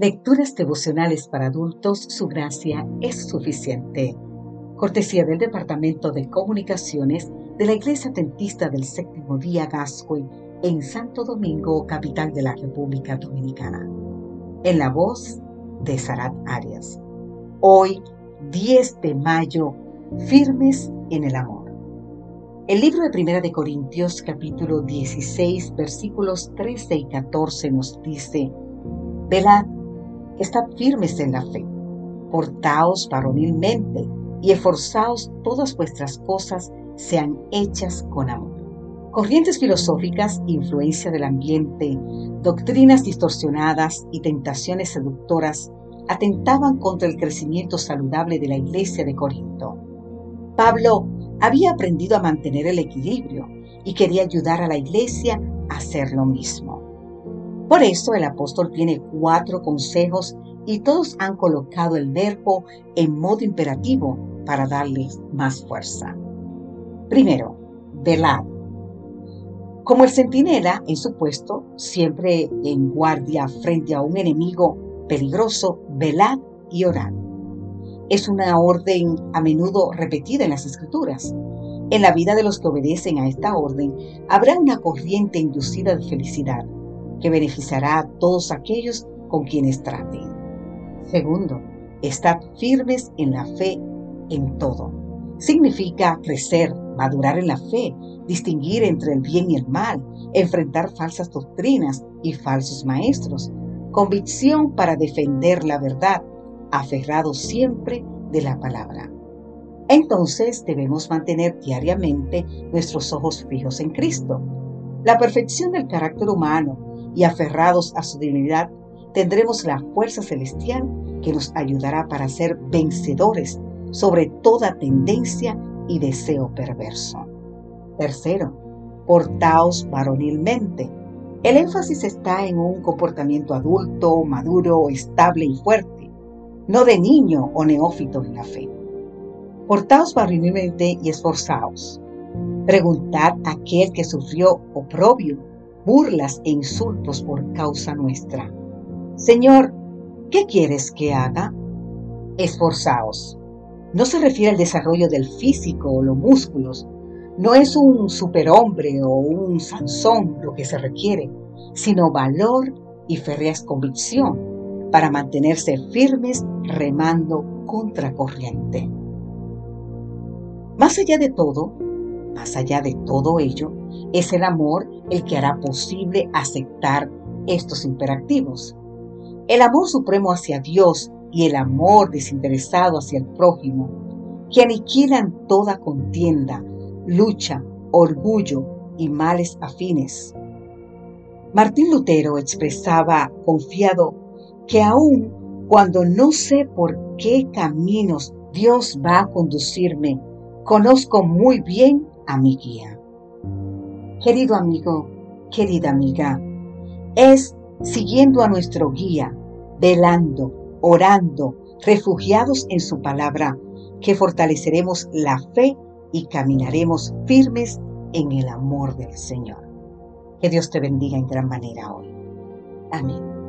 Lecturas devocionales para adultos, su gracia es suficiente. Cortesía del Departamento de Comunicaciones de la Iglesia Tentista del Séptimo Día Gascoy en Santo Domingo, capital de la República Dominicana. En la voz de Sarat Arias. Hoy, 10 de mayo, firmes en el amor. El libro de Primera de Corintios, capítulo 16, versículos 13 y 14 nos dice, Velad estad firmes en la fe, portaos varonilmente y esforzaos todas vuestras cosas sean hechas con amor. Corrientes filosóficas, influencia del ambiente, doctrinas distorsionadas y tentaciones seductoras atentaban contra el crecimiento saludable de la iglesia de Corinto. Pablo había aprendido a mantener el equilibrio y quería ayudar a la iglesia a hacer lo mismo. Por eso el apóstol tiene cuatro consejos y todos han colocado el verbo en modo imperativo para darles más fuerza. Primero, velad. Como el centinela en su puesto, siempre en guardia frente a un enemigo peligroso, velad y orad. Es una orden a menudo repetida en las escrituras. En la vida de los que obedecen a esta orden habrá una corriente inducida de felicidad que beneficiará a todos aquellos con quienes traten. Segundo, estad firmes en la fe en todo. Significa crecer, madurar en la fe, distinguir entre el bien y el mal, enfrentar falsas doctrinas y falsos maestros, convicción para defender la verdad, aferrado siempre de la palabra. Entonces debemos mantener diariamente nuestros ojos fijos en Cristo. La perfección del carácter humano y aferrados a su divinidad, tendremos la fuerza celestial que nos ayudará para ser vencedores sobre toda tendencia y deseo perverso. Tercero, portaos varonilmente. El énfasis está en un comportamiento adulto, maduro, estable y fuerte, no de niño o neófito en la fe. Portaos varonilmente y esforzaos. Preguntad a aquel que sufrió oprobio burlas e insultos por causa nuestra. Señor, ¿qué quieres que haga? Esforzaos. No se refiere al desarrollo del físico o los músculos. No es un superhombre o un Sansón lo que se requiere, sino valor y férrea convicción para mantenerse firmes remando contra corriente. Más allá de todo, más allá de todo ello, es el amor el que hará posible aceptar estos imperativos. El amor supremo hacia Dios y el amor desinteresado hacia el prójimo, que aniquilan toda contienda, lucha, orgullo y males afines. Martín Lutero expresaba confiado que aun cuando no sé por qué caminos Dios va a conducirme, conozco muy bien a mi guía. Querido amigo, querida amiga, es siguiendo a nuestro guía, velando, orando, refugiados en su palabra, que fortaleceremos la fe y caminaremos firmes en el amor del Señor. Que Dios te bendiga en gran manera hoy. Amén.